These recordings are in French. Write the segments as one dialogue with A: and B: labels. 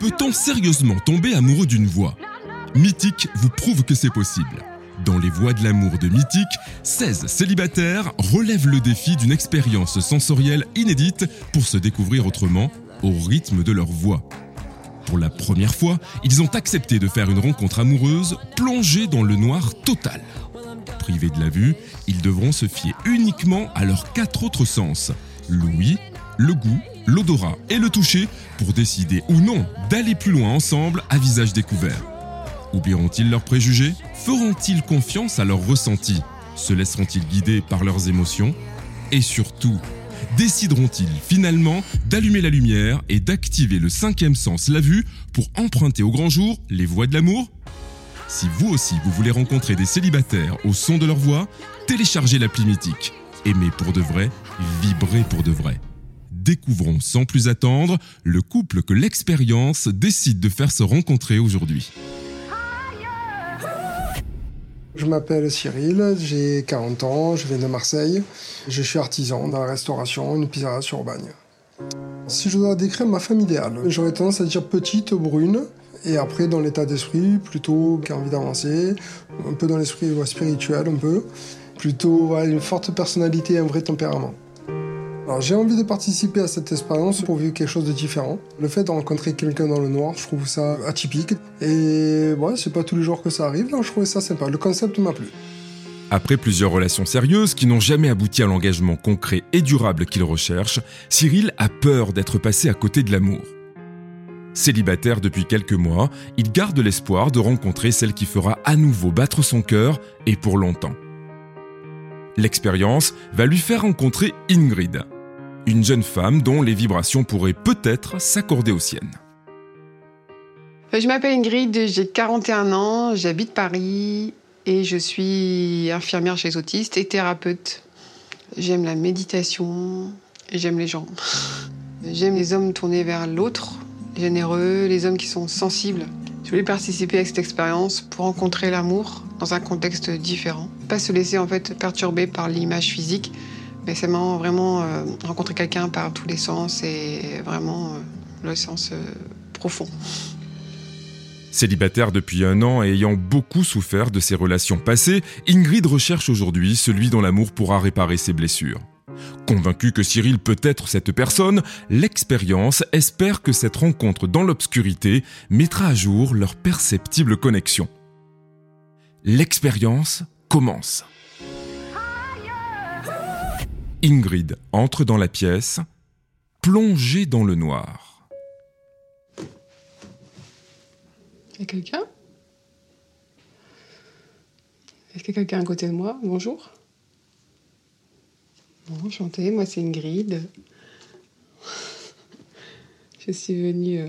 A: Peut-on sérieusement tomber amoureux d'une voix? Mythique vous prouve que c'est possible. Dans les voies de l'amour de Mythique, 16 célibataires relèvent le défi d'une expérience sensorielle inédite pour se découvrir autrement au rythme de leur voix. Pour la première fois, ils ont accepté de faire une rencontre amoureuse plongée dans le noir total. Privés de la vue, ils devront se fier uniquement à leurs quatre autres sens, l'ouïe, le goût, l'odorat et le toucher pour décider ou non d'aller plus loin ensemble à visage découvert. Oublieront-ils leurs préjugés? Feront-ils confiance à leurs ressentis? Se laisseront-ils guider par leurs émotions? Et surtout, décideront-ils finalement d'allumer la lumière et d'activer le cinquième sens, la vue, pour emprunter au grand jour les voies de l'amour? Si vous aussi vous voulez rencontrer des célibataires au son de leur voix, téléchargez l'appli mythique. Aimez pour de vrai, vibrez pour de vrai. Découvrons sans plus attendre le couple que l'expérience décide de faire se rencontrer aujourd'hui.
B: Je m'appelle Cyril, j'ai 40 ans, je viens de Marseille. Je suis artisan dans la restauration, une pizzeria sur Bagne. Si je dois décrire ma femme idéale, j'aurais tendance à dire petite, brune, et après dans l'état d'esprit, plutôt qui a envie d'avancer, un peu dans l'esprit spirituel, un peu, plutôt une forte personnalité et un vrai tempérament. J'ai envie de participer à cette expérience pour vivre quelque chose de différent. Le fait de rencontrer quelqu'un dans le noir, je trouve ça atypique. Et ouais, c'est pas tous les jours que ça arrive, donc je trouvais ça sympa. Le concept m'a plu.
A: Après plusieurs relations sérieuses qui n'ont jamais abouti à l'engagement concret et durable qu'il recherche, Cyril a peur d'être passé à côté de l'amour. Célibataire depuis quelques mois, il garde l'espoir de rencontrer celle qui fera à nouveau battre son cœur et pour longtemps. L'expérience va lui faire rencontrer Ingrid, une jeune femme dont les vibrations pourraient peut-être s'accorder aux siennes.
C: Je m'appelle Ingrid, j'ai 41 ans, j'habite Paris et je suis infirmière chez autistes et thérapeute. J'aime la méditation, j'aime les gens. J'aime les hommes tournés vers l'autre, généreux, les hommes qui sont sensibles. Je voulais participer à cette expérience pour rencontrer l'amour dans un contexte différent. Pas se laisser en fait perturber par l'image physique, mais c'est vraiment euh, rencontrer quelqu'un par tous les sens et vraiment euh, le sens euh, profond.
A: Célibataire depuis un an et ayant beaucoup souffert de ses relations passées, Ingrid recherche aujourd'hui celui dont l'amour pourra réparer ses blessures. Convaincu que Cyril peut être cette personne, l'expérience espère que cette rencontre dans l'obscurité mettra à jour leur perceptible connexion. L'expérience commence. Ingrid entre dans la pièce, plongée dans le noir.
C: Y a quelqu'un? Est-ce qu'il y a quelqu'un à côté de moi? Bonjour. Bon, enchantée, moi c'est Ingrid. Je suis venue, euh,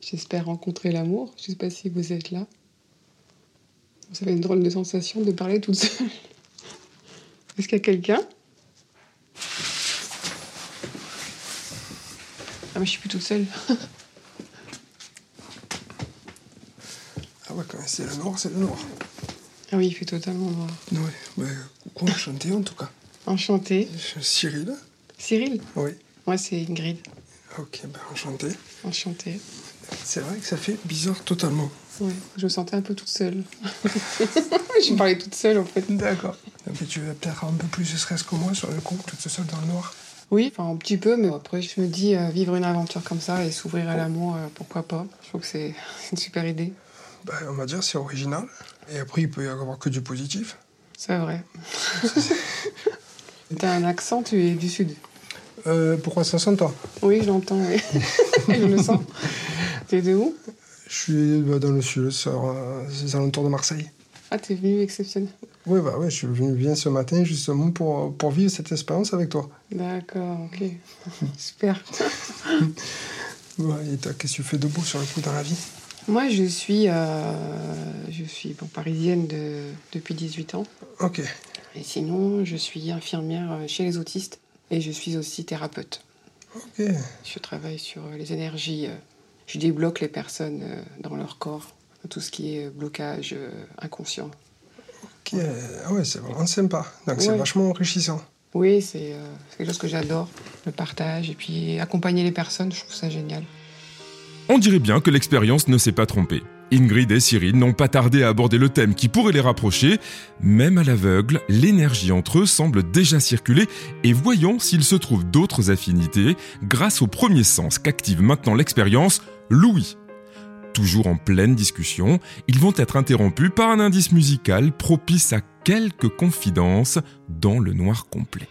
C: j'espère, rencontrer l'amour. Je ne sais pas si vous êtes là. Ça fait une drôle de sensation de parler toute seule. Est-ce qu'il y a quelqu'un? Mais je suis plus toute seule.
B: ah ouais, quand c'est le noir, c'est le noir.
C: Ah oui, il fait totalement noir.
B: Ouais, bah, coucou, enchanté en tout cas.
C: Enchanté.
B: Cyril.
C: Cyril
B: Oui.
C: Moi, c'est Ingrid.
B: Ok, bah enchanté.
C: Enchanté.
B: C'est vrai que ça fait bizarre totalement.
C: Oui, je me sentais un peu toute seule. je me parlais toute seule en fait.
B: D'accord. Mais tu veux peut-être un peu plus de stress que moi sur le coup, toute seule dans le noir.
C: Oui, enfin un petit peu, mais après je me dis euh, vivre une aventure comme ça et s'ouvrir à l'amour, euh, pourquoi pas. Je trouve que c'est une super idée.
B: Bah, on va dire c'est original. Et après il peut y avoir que du positif.
C: C'est vrai. T'as un accent, tu es du sud.
B: Euh, pourquoi ça sent toi?
C: Oui, je l'entends, oui. je le sens. T'es de où?
B: Je suis bah, dans le sud, sur les alentours de Marseille.
C: Ah, t'es venu exceptionnel.
B: Oui, bah ouais, je suis venu bien ce matin justement pour, pour vivre cette expérience avec toi.
C: D'accord, ok. Super.
B: ouais, et toi, qu'est-ce que tu fais de beau sur le coup dans la vie?
C: Moi, je suis, euh, je suis bon, parisienne de, depuis 18 ans.
B: Ok.
C: Et sinon, je suis infirmière chez les autistes et je suis aussi thérapeute.
B: Ok.
C: Je travaille sur les énergies. euh, Je débloque les personnes euh, dans leur corps, tout ce qui est blocage euh, inconscient.
B: Ok. Ah ouais, c'est vraiment sympa. Donc c'est vachement enrichissant.
C: Oui, c'est euh, c'est quelque chose que j'adore, le partage et puis accompagner les personnes, je trouve ça génial.
A: On dirait bien que l'expérience ne s'est pas trompée. Ingrid et Cyril n'ont pas tardé à aborder le thème qui pourrait les rapprocher. Même à l'aveugle, l'énergie entre eux semble déjà circuler et voyons s'il se trouve d'autres affinités grâce au premier sens qu'active maintenant l'expérience, Louis. Toujours en pleine discussion, ils vont être interrompus par un indice musical propice à quelques confidences dans le noir complet.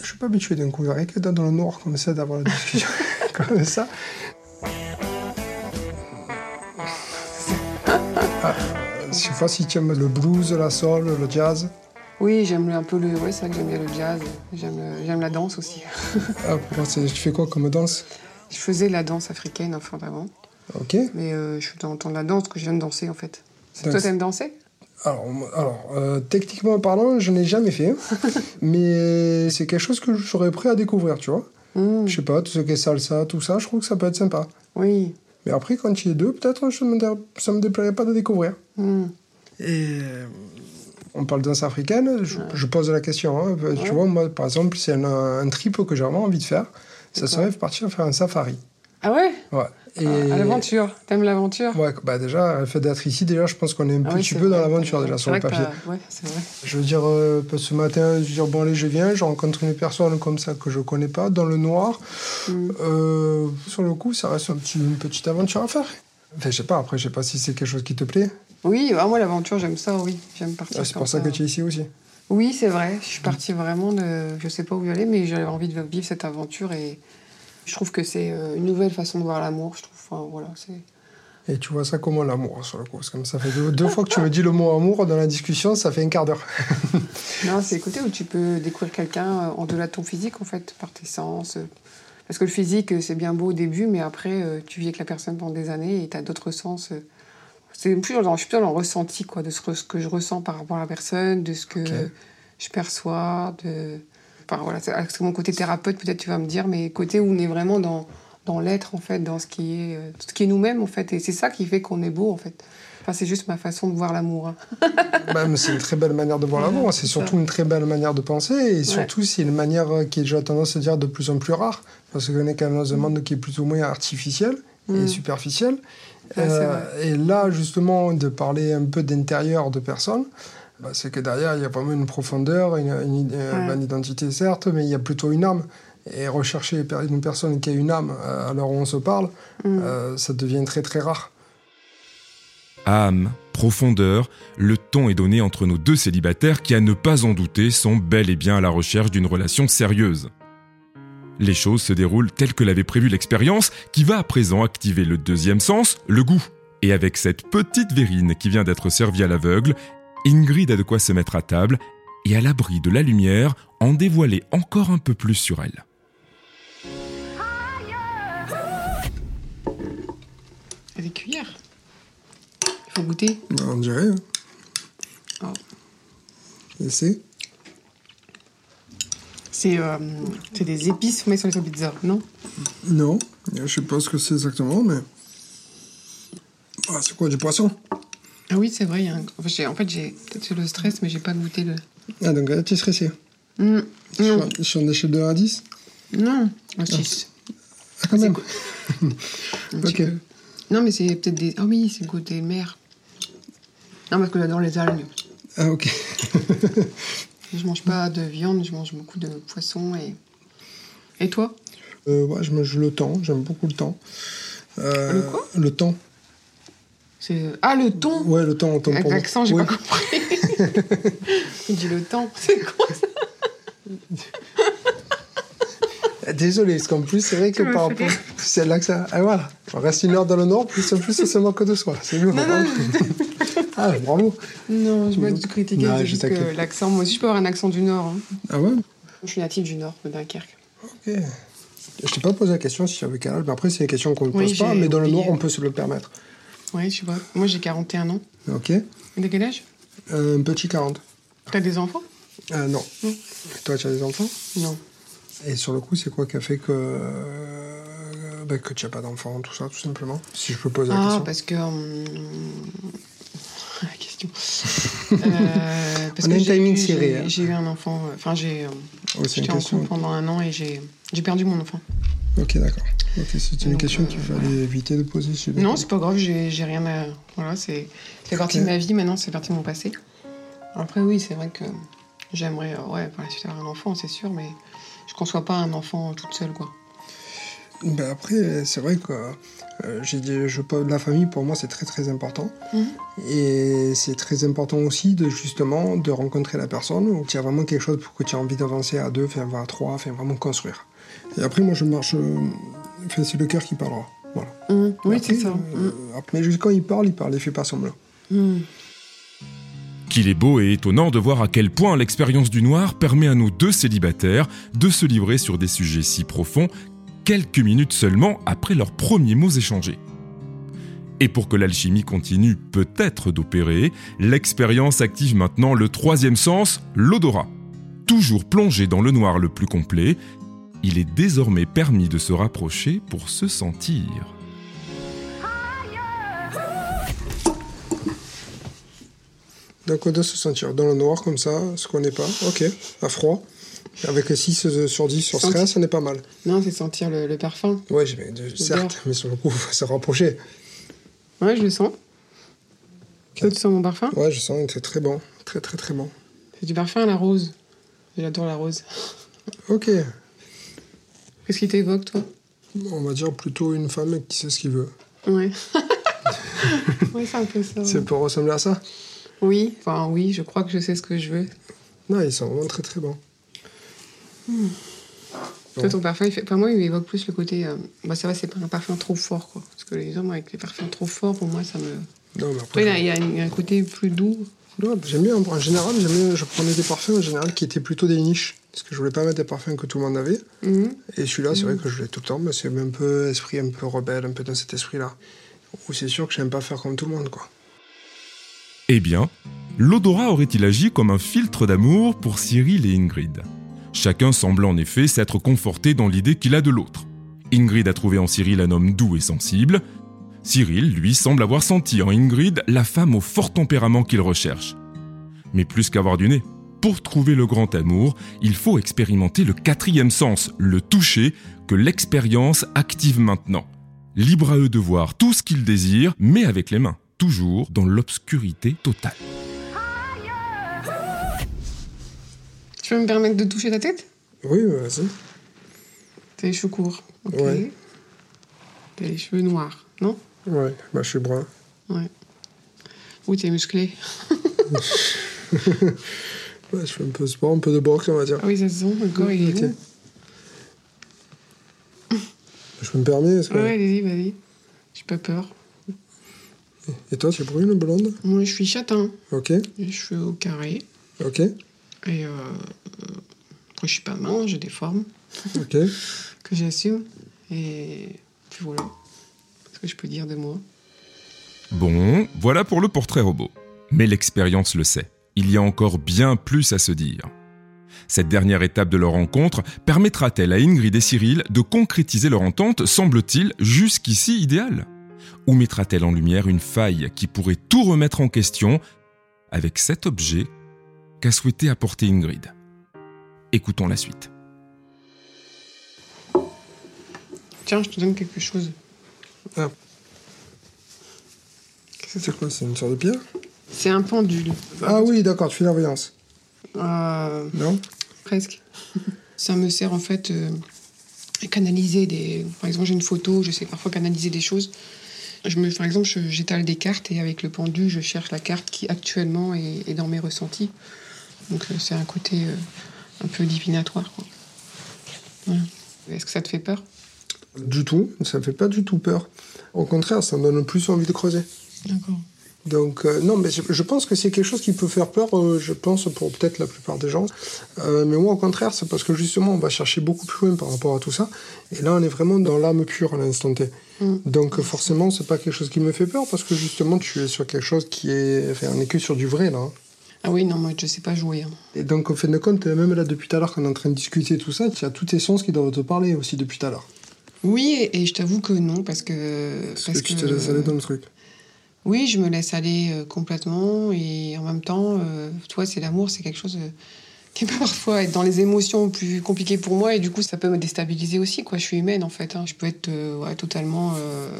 B: Je suis pas habitué d'un coup d'arrêt que dans le noir comme ça, d'avoir la discussion comme ça. Je sais pas si tu aimes le blues, la soul, le jazz.
C: Oui, j'aime un peu le. Oui, c'est vrai que j'aime bien le jazz. J'aime, j'aime la danse aussi.
B: Ah, pour tu fais quoi comme danse?
C: Je faisais la danse africaine enfin avant.
B: Ok.
C: Mais euh, je suis dans, dans la danse que je viens de danser en fait. Toi, t'aimes danser?
B: Alors, alors euh, techniquement parlant, je n'ai jamais fait, mais c'est quelque chose que j'aurais prêt à découvrir, tu vois.
C: Hmm,
B: Je sais pas, tout ce qui est salsa, tout ça, je trouve que ça peut être sympa.
C: Oui.
B: Mais après, quand il y a deux, peut-être ça me déplairait pas de découvrir.
C: Hmm.
B: Et euh, on parle de danse africaine, je, je pose la question. hein. Tu
C: Ouais.
B: vois, moi, par exemple, c'est un, un trip que j'ai vraiment envie de faire. Ça serait de partir faire un safari.
C: Ah ouais
B: Ouais. Et
C: À l'aventure. T'aimes l'aventure
B: Ouais, bah déjà, le fait d'être ici, déjà, je pense qu'on est un
C: Ah
B: petit peu dans l'aventure déjà sur le papier.
C: Ouais, c'est vrai.
B: Je veux dire, euh, ce matin, je veux dire, bon, allez, je viens, je rencontre une personne comme ça que je connais pas, dans le noir.
C: Hmm.
B: Euh, sur le coup, ça reste un petit- une petite aventure à faire. Enfin, je sais pas, après, je sais pas si c'est quelque chose qui te plaît.
C: Oui, ah, moi l'aventure, j'aime ça, oui. J'aime partir.
B: Ah, c'est pour ça que tu es ici aussi.
C: Oui, c'est vrai. Je suis partie vraiment de. Je sais pas où aller, mais j'avais envie de vivre cette aventure et je trouve que c'est euh, une nouvelle façon de voir l'amour. Je trouve. Enfin, voilà, c'est.
B: Et tu vois ça comment l'amour, sur le coup. Comme ça fait deux, deux fois que tu me dis le mot amour dans la discussion, ça fait un quart d'heure.
C: Non, c'est côté où tu peux découvrir quelqu'un euh, en delà de ton physique, en fait, par tes sens. euh. Parce que le physique, c'est bien beau au début, mais après, tu vis avec la personne pendant des années et tu as d'autres sens. C'est plus dans, je suis plutôt dans le ressenti, quoi, de ce, que- ce que je ressens par rapport à la personne, de ce que je perçois. De... Enfin, voilà, c'est mon côté thérapeute, peut-être tu vas me dire, mais côté où on est vraiment dans, dans l'être, en fait, dans ce qui est, euh, ce qui est nous-mêmes, en fait. Et c'est ça qui fait qu'on est beau, en fait. Enfin, c'est juste ma façon de voir l'amour. hein.
B: Bah, c'est une très belle manière de voir l'amour. C'est
C: c'est
B: surtout une très belle manière de penser. Et surtout, c'est une manière euh, qui est, tendance à dire, de plus en plus rare. Parce qu'on est quand même dans un monde qui est plus ou moins artificiel et
C: Mm.
B: superficiel.
C: Ouais, c'est
B: Euh, et là, justement, de parler un peu d'intérieur de personnes, bah, c'est que derrière, il y a vraiment une profondeur, une, une- euh,
C: Ouais.
B: une identité, certes, mais il y a plutôt une âme. Et rechercher une personne qui a une âme euh, à l'heure où on se parle,
C: Mm.
B: euh, ça devient très très rare.
A: Âme, profondeur, le ton est donné entre nos deux célibataires qui, à ne pas en douter, sont bel et bien à la recherche d'une relation sérieuse. Les choses se déroulent telles que l'avait prévu l'expérience, qui va à présent activer le deuxième sens, le goût. Et avec cette petite verrine qui vient d'être servie à l'aveugle, Ingrid a de quoi se mettre à table et à l'abri de la lumière, en dévoiler encore un peu plus sur elle.
C: Des cuillères. Il faut goûter.
B: Bah, on dirait. hein.
C: Oh.
B: Et c'est
C: euh, c'est des épices qu'on met sur les pizzas, non?
B: Non, je sais pas ce que c'est exactement, mais. Ah, c'est quoi, du poisson?
C: Ah oui, c'est vrai. en fait, j'ai en fait, j'ai- peut-être c'est le stress, mais j'ai pas goûté le.
B: Ah, donc là, tu es stressé.
C: Mm. Non,
B: Sur, sur une échelle de 1 à 10
C: non, un 6.
B: Ah, quand même. Ok.
C: Non, mais c'est peut-être des. Ah oui, c'est le côté mer. Non, parce que j'adore les algues.
B: Ah, ok.
C: Je mange pas de viande, je mange beaucoup de poisson et. Et toi?
B: Euh, ouais, je mange le temps, j'aime beaucoup le temps. Euh,
C: Le quoi?
B: Le temps.
C: Ah le thon.
B: Ouais, le temps,
C: Avec l'accent, j'ai
B: Ouais.
C: pas compris. Il dit le temps. C'est quoi ça?
B: Désolé, parce qu'en plus, c'est vrai que par rapport. C'est là que ça. Ah, voilà. On reste une heure dans le nord, plus en plus, ça se moque de soi. C'est mieux.
C: Non,
B: Ah, bravo.
C: non, je te critiquer. C'est juste que l'accent, moi aussi, je peux avoir un accent du Nord. hein.
B: Ah ouais?
C: Je suis native du Nord, de Dunkerque.
B: Ok. Je t'ai pas posé la question si tu avais quel âge, mais après, c'est une question qu'on ne
C: Oui,
B: pose pas, mais dans le nord, on peut se le permettre.
C: Je sais pas. Moi, j'ai 41 ans.
B: Ok.
C: Et de quel âge?
B: Euh, un petit 40.
C: T'as des enfants?
B: Euh, non.
C: Non.
B: Toi, tu as des enfants?
C: Non.
B: Et sur le coup, c'est quoi qui a fait que, euh, bah, que tu n'as pas d'enfants, tout ça, tout simplement? Si je peux poser la
C: Ah,
B: question.
C: parce que. hum, question. Euh, parce
B: On a
C: que j'ai
B: timing serré,
C: j'ai-
B: hein.
C: J'ai eu un enfant. euh, Enfin, j'ai.
B: une
C: J'étais en couple pendant un an et j'ai j'ai perdu mon enfant.
B: Ok, d'accord. C'est une
C: Donc,
B: question qu'il fallait éviter de poser.
C: Non, c'est pas grave, j'ai rien à. Voilà, c'est fait partie de ma vie maintenant, c'est partie de mon passé. Après, oui, c'est vrai que j'aimerais, ouais, par la suite avoir un enfant, c'est sûr, mais je conçois pas un enfant toute seule, quoi.
B: Ben après, c'est vrai que euh, j'ai dit, je, la famille pour moi c'est très très important.
C: Mhm.
B: Et c'est très important aussi de justement de rencontrer la personne où il y a vraiment quelque chose pour que tu as envie d'avancer à deux, enfin à trois, enfin vraiment construire. Et après moi je marche, euh, enfin c'est le cœur qui parlera. Voilà.
C: Oui,
B: Après,
C: c'est ça.
B: euh, après, mais juste quand il parle, il parle, il fait pas semblant.
A: Qu'il est beau et étonnant de voir à quel point l'expérience du noir permet à nos deux célibataires de se livrer sur des sujets si profonds quelques minutes seulement après leurs premiers mots échangés. Et pour que l'alchimie continue peut-être d'opérer, l'expérience active maintenant le troisième sens, l'odorat. Toujours plongé dans le noir le plus complet, il est désormais permis de se rapprocher pour se sentir.
B: Donc on se sentir dans le noir comme ça, ce qu'on n'est pas. Ok, à froid. Avec 6 sur 10 sur
C: Sentir.
B: stress, on n'est pas mal.
C: Non, c'est sentir le, le parfum.
B: Ouais, de- certes, mais sur le coup, faut se rapprocher.
C: Ouais, je le sens. Toi, tu sens mon parfum?
B: Ouais, je sens c'est très bon. Très très très bon.
C: C'est du parfum à la rose. J'adore la rose.
B: Ok,
C: Qu'est-ce qui t'évoque, toi?
B: On va dire plutôt une femme qui sait ce qu'il veut.
C: Ouais. ouais, c'est un peu ça.
B: Ça peut ressembler à ça?
C: Oui, enfin oui, je crois que je sais ce que je veux.
B: Non, ils sont vraiment très très bons.
C: Toi, ton parfum, il fait... enfin, moi, il m'évoque plus le côté. euh, Bah, ça va, c'est pas un parfum trop fort, quoi. Parce que les hommes avec les parfums trop forts, pour moi, ça me.
B: Non, mais
C: Après,
B: après,
C: il y a, il y a un- il y a un côté plus doux.
B: non, j'aime bien. En général, j'aime bien. Je prenais des parfums en général qui étaient plutôt des niches. Parce que je voulais pas mettre des parfums que tout le monde avait.
C: Mhm.
B: Et celui-là, c'est vrai que je l'ai tout le temps. Mais c'est un peu esprit un peu rebelle, un peu dans cet esprit-là. Où c'est sûr que j'aime pas faire comme tout le monde, quoi.
A: Eh bien, l'odorat aurait-il agi comme un filtre d'amour pour Cyril et Ingrid? Chacun semble en effet s'être conforté dans l'idée qu'il a de l'autre. Ingrid a trouvé en Cyril un homme doux et sensible. Cyril, lui, semble avoir senti en Ingrid la femme au fort tempérament qu'il recherche. Mais plus qu'avoir du nez, pour trouver le grand amour, il faut expérimenter le quatrième sens, le toucher, que l'expérience active maintenant. Libre à eux de voir tout ce qu'ils désirent, mais avec les mains, toujours dans l'obscurité totale.
C: Tu peux me permettre de toucher ta tête?
B: Oui, bah, vas-y.
C: T'as les cheveux courts. Ok.
B: Ouais.
C: T'as les cheveux noirs, non?
B: Ouais, bah, je suis brun.
C: Ouais. Ou t'es musclé.
B: Je fais un peu de sport, un peu de boxe, on va dire.
C: Ah oui, ça se sent, le corps, il est où?
B: Je me permets est-ce que-
C: Ouais, allez-y, vas-y. J'ai pas peur.
B: Et toi, tu es brune ou blonde?
C: Moi, je suis châtain.
B: Ok,
C: Les cheveux au carré.
B: ok,
C: Et euh, après, je suis pas mince, j'ai des formes
B: ok.
C: que j'assume. Et puis voilà. Ce que je peux dire de moi.
A: Bon, voilà pour le portrait robot. Mais l'expérience le sait. Il y a encore bien plus à se dire. Cette dernière étape de leur rencontre permettra-t-elle à Ingrid et Cyril de concrétiser leur entente, semble-t-il, jusqu'ici idéale? Ou mettra-t-elle en lumière une faille qui pourrait tout remettre en question avec cet objet qu'a souhaité apporter Ingrid Écoutons la suite.
C: Tiens, je te donne quelque chose.
B: Ah.
C: Qu'est-ce que
B: C'est quoi C'est une sorte de pierre?
C: C'est un pendule.
B: Ah oui, d'accord, tu fais la voyance.
C: Euh,
B: Non?
C: presque. Ça me sert en fait euh, à canaliser des. Par exemple, j'ai une photo, je sais parfois canaliser des choses. Je me, par exemple, j'étale des cartes et avec le pendu, je cherche la carte qui actuellement est, est dans mes ressentis. Donc euh, c'est un côté euh, un peu divinatoire. Voilà. Est-ce que ça te fait peur?
B: Du tout, ça me fait pas du tout peur. Au contraire, ça me donne plus envie de creuser.
C: D'accord.
B: Donc, euh, non, mais je, je pense que c'est quelque chose qui peut faire peur, euh, je pense, pour peut-être la plupart des gens. Euh, mais moi, au contraire, c'est parce que justement, on va chercher beaucoup plus loin par rapport à tout ça. Et là, on est vraiment dans l'âme pure à l'instant T.
C: Mm.
B: Donc, forcément, c'est pas quelque chose qui me fait peur parce que justement, tu es sur quelque chose qui est. Enfin, on est que sur du vrai, là. hein.
C: Ah oui, non, moi je sais pas jouer. hein.
B: Et donc, au fin de compte, même là, depuis tout à l'heure, qu'on est en train de discuter tout ça, tu as tous tes sens qui doivent te parler aussi depuis tout à l'heure.
C: Oui, et, et je t'avoue que non, parce que.
B: Parce, que tu te laisses aller dans le truc.
C: Oui, je me laisse aller euh, complètement et en même temps, euh, toi, c'est l'amour, c'est quelque chose euh, qui peut parfois être dans les émotions plus compliquées pour moi et du coup, ça peut me déstabiliser aussi. Quoi. Je suis humaine en fait. hein. Je peux être euh, ouais, totalement euh,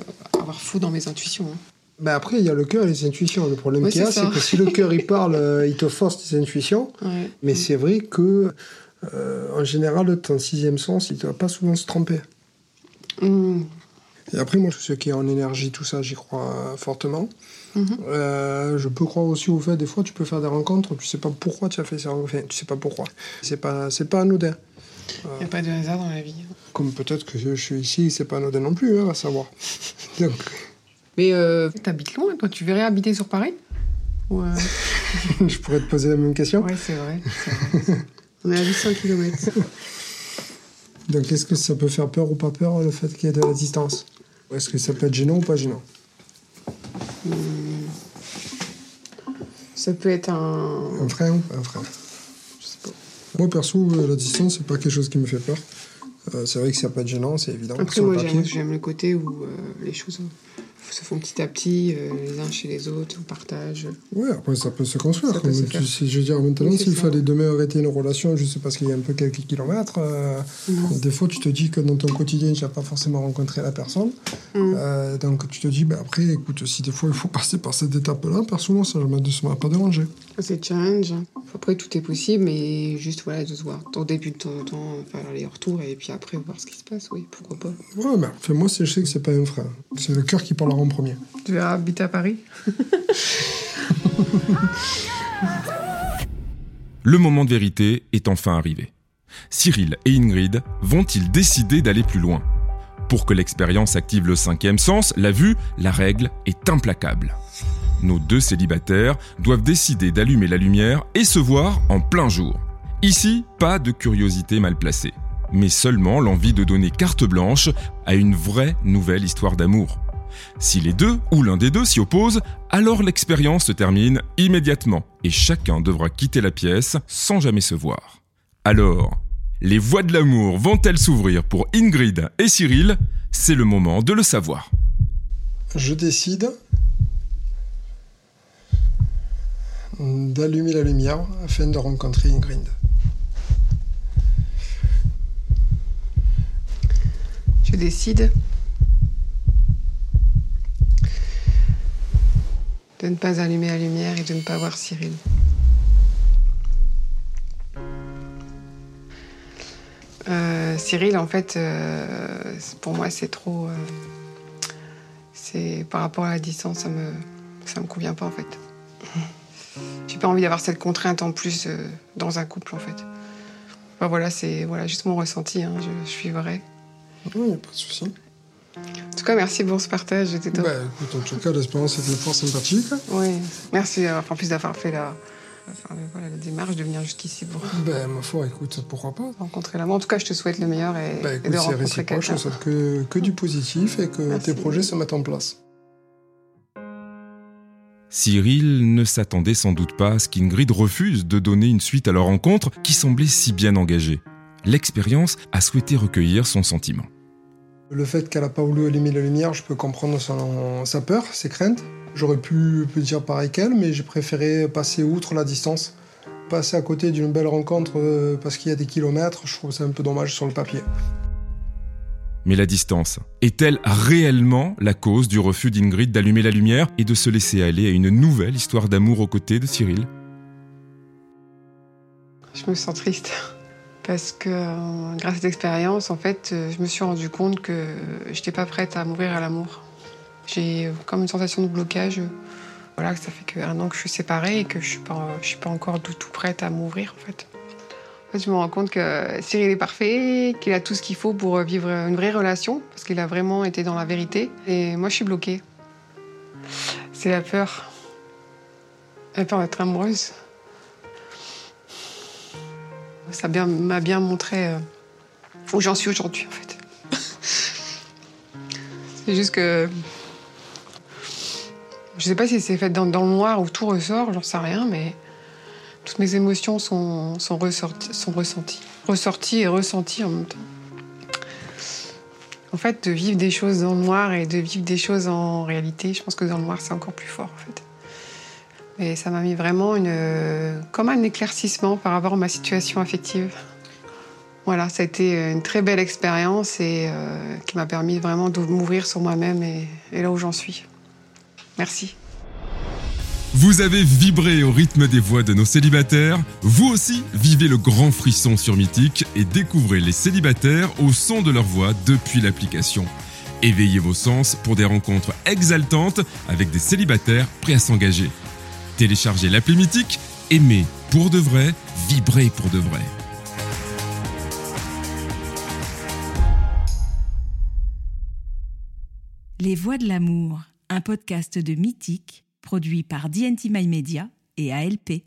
C: avoir fou dans mes intuitions. hein.
B: Ben après, il y a le cœur et les intuitions. Le problème qu'il y a,
C: c'est
B: que si le cœur il parle, euh, il te force tes intuitions.
C: Ouais.
B: Mais c'est vrai que, euh, en général, ton sixième sens, il ne doit pas souvent se tromper.
C: Mm.
B: Et après, moi, tout ce qui est en énergie, tout ça, j'y crois euh, fortement.
C: Mhm.
B: Euh, je peux croire aussi au fait, des fois, tu peux faire des rencontres, tu sais pas pourquoi tu as fait ça. Enfin, tu sais pas pourquoi. C'est pas, c'est pas anodin.
C: Il n'y a pas de hasard dans la vie.
B: Comme peut-être que je suis ici, c'est pas anodin non plus, hein, à savoir. Donc,
C: Mais euh, t'habites loin, toi, tu verrais habiter sur Paris Ou, euh,
B: je pourrais te poser la même question.
C: Ouais, c'est vrai. On est à 800 km.
B: Donc, est-ce que ça peut faire peur ou pas peur, le fait qu'il y ait de la distance Est-ce que ça peut être gênant ou pas gênant
C: Ça peut être un.
B: Un frein ou pas un frein
C: Je sais pas.
B: Moi, perso, euh, la distance, c'est pas quelque chose qui me fait peur. Euh, c'est vrai que ça peut être gênant, c'est évident.
C: Après, moi, j'aime, j'aime le côté où euh, les choses se font petit à petit, euh, les uns chez les autres, on partage.
B: Ouais, après ça peut se construire.
C: Peut se
B: tu je veux dire, maintenant,
C: Oui,
B: s'il fallait demain arrêter une relation juste parce qu'il y a un peu quelques kilomètres, euh,
C: Mhm.
B: des fois tu te dis que dans ton quotidien, tu n'as pas forcément rencontré la personne.
C: Mhm.
B: Euh, donc tu te dis, ben après, écoute, si des fois il faut passer par cette étape-là, perso, moi, ça ne m'a pas dérangé.
C: C'est challenge. Après, tout est possible, mais juste voilà, de se voir au début de temps en temps, faire les retours et puis après voir ce qui se passe, oui, pourquoi pas.
B: Ouais, mais enfin, moi, je sais que c'est pas un frein. C'est le cœur qui parlera en premier.
C: Tu verras habiter à Paris
A: Le moment de vérité est enfin arrivé. Cyril et Ingrid vont-ils décider d'aller plus loin? Pour que l'expérience active le cinquième sens, la vue, la règle est implacable. Nos deux célibataires doivent décider d'allumer la lumière et se voir en plein jour. Ici, pas de curiosité mal placée, mais seulement l'envie de donner carte blanche à une vraie nouvelle histoire d'amour. Si les deux ou l'un des deux s'y oppose, alors l'expérience se termine immédiatement et chacun devra quitter la pièce sans jamais se voir. Alors, les voies de l'amour vont-elles s'ouvrir pour Ingrid et Cyril? C'est le moment de le savoir.
B: Je décide d'allumer la lumière afin de rencontrer Ingrid.
C: Je décide de ne pas allumer la lumière et de ne pas voir Cyril. Euh, Cyril, en fait, euh, pour moi, c'est trop. euh, c'est par rapport à la distance, ça me, ça me convient pas en fait. Pas envie d'avoir cette contrainte en plus euh, dans un couple en fait. Enfin, voilà, c'est voilà juste mon ressenti. hein, je, je suis vraie.
B: Oui, y a pas de souci.
C: En tout cas, merci pour ce partage, c'était top.
B: Bah, écoute, en tout cas, l'expérience était fort sympathique.
C: Oui, merci euh, en plus d'avoir fait la, enfin, le- voilà, la démarche de venir jusqu'ici pour
B: Ben, ma foi, écoute, pourquoi pas
C: rencontrer l'amour. En tout cas, je te souhaite le meilleur et,
B: Bah
C: et
B: écoute,
C: de
B: c'est
C: rencontrer
B: réciproque, je
C: quelqu'un.
B: te souhaite que, que du positif et que
C: Merci.
B: tes projets se mettent en place.
A: Cyril ne s'attendait sans doute pas à ce qu'Ingrid refuse de donner une suite à leur rencontre qui semblait si bien engagée. L'expérience a souhaité recueillir son sentiment.
B: Le fait qu'elle n'a pas voulu allumer la lumière, je peux comprendre sa peur, ses craintes. J'aurais pu, pu dire pareil qu'elle, mais j'ai préféré passer outre la distance. Passer à côté d'une belle rencontre euh, parce qu'il y a des kilomètres, je trouve ça un peu dommage sur le papier.
A: Mais la distance est-elle réellement la cause du refus d'Ingrid d'allumer la lumière et de se laisser aller à une nouvelle histoire d'amour aux côtés de Cyril?
C: Je me sens triste parce que euh, grâce à cette expérience, en fait, euh, je me suis rendu compte que je n'étais pas prête à m'ouvrir à l'amour. J'ai comme une sensation de blocage. Voilà, ça fait qu'un an que je suis séparée et que je suis suis pas encore du tout prête à m'ouvrir, en fait. Je me rends compte que Cyril est parfait, qu'il a tout ce qu'il faut pour vivre une vraie relation, parce qu'il a vraiment été dans la vérité. Et moi, je suis bloquée. C'est la peur. La peur d'être amoureuse. Ça m'a bien montré euh, où j'en suis aujourd'hui, en fait. c'est juste que. Je sais pas si c'est fait dans, dans le noir ou tout ressort, j'en sais rien, mais mes émotions sont, sont, ressorties, sont ressenties. Ressorties et ressenties en même temps. En fait, de vivre des choses dans le noir et de vivre des choses en réalité, je pense que dans le noir, c'est encore plus fort, en fait. Et ça m'a mis vraiment une, comme un éclaircissement par rapport à ma situation affective. Voilà, ça a été une très belle expérience et euh, qui m'a permis vraiment de m'ouvrir sur moi-même et là où j'en suis. Merci.
A: Vous avez vibré au rythme des voix de nos célibataires. Vous aussi, vivez le grand frisson sur Mythique et découvrez les célibataires au son de leur voix depuis l'application. Éveillez vos sens pour des rencontres exaltantes avec des célibataires prêts à s'engager. Téléchargez l'appli Mythique, aimez pour de vrai, vibrez pour de vrai.
D: Les Voix de l'amour, un podcast de Mythique, produit par DNT My Media et ALP.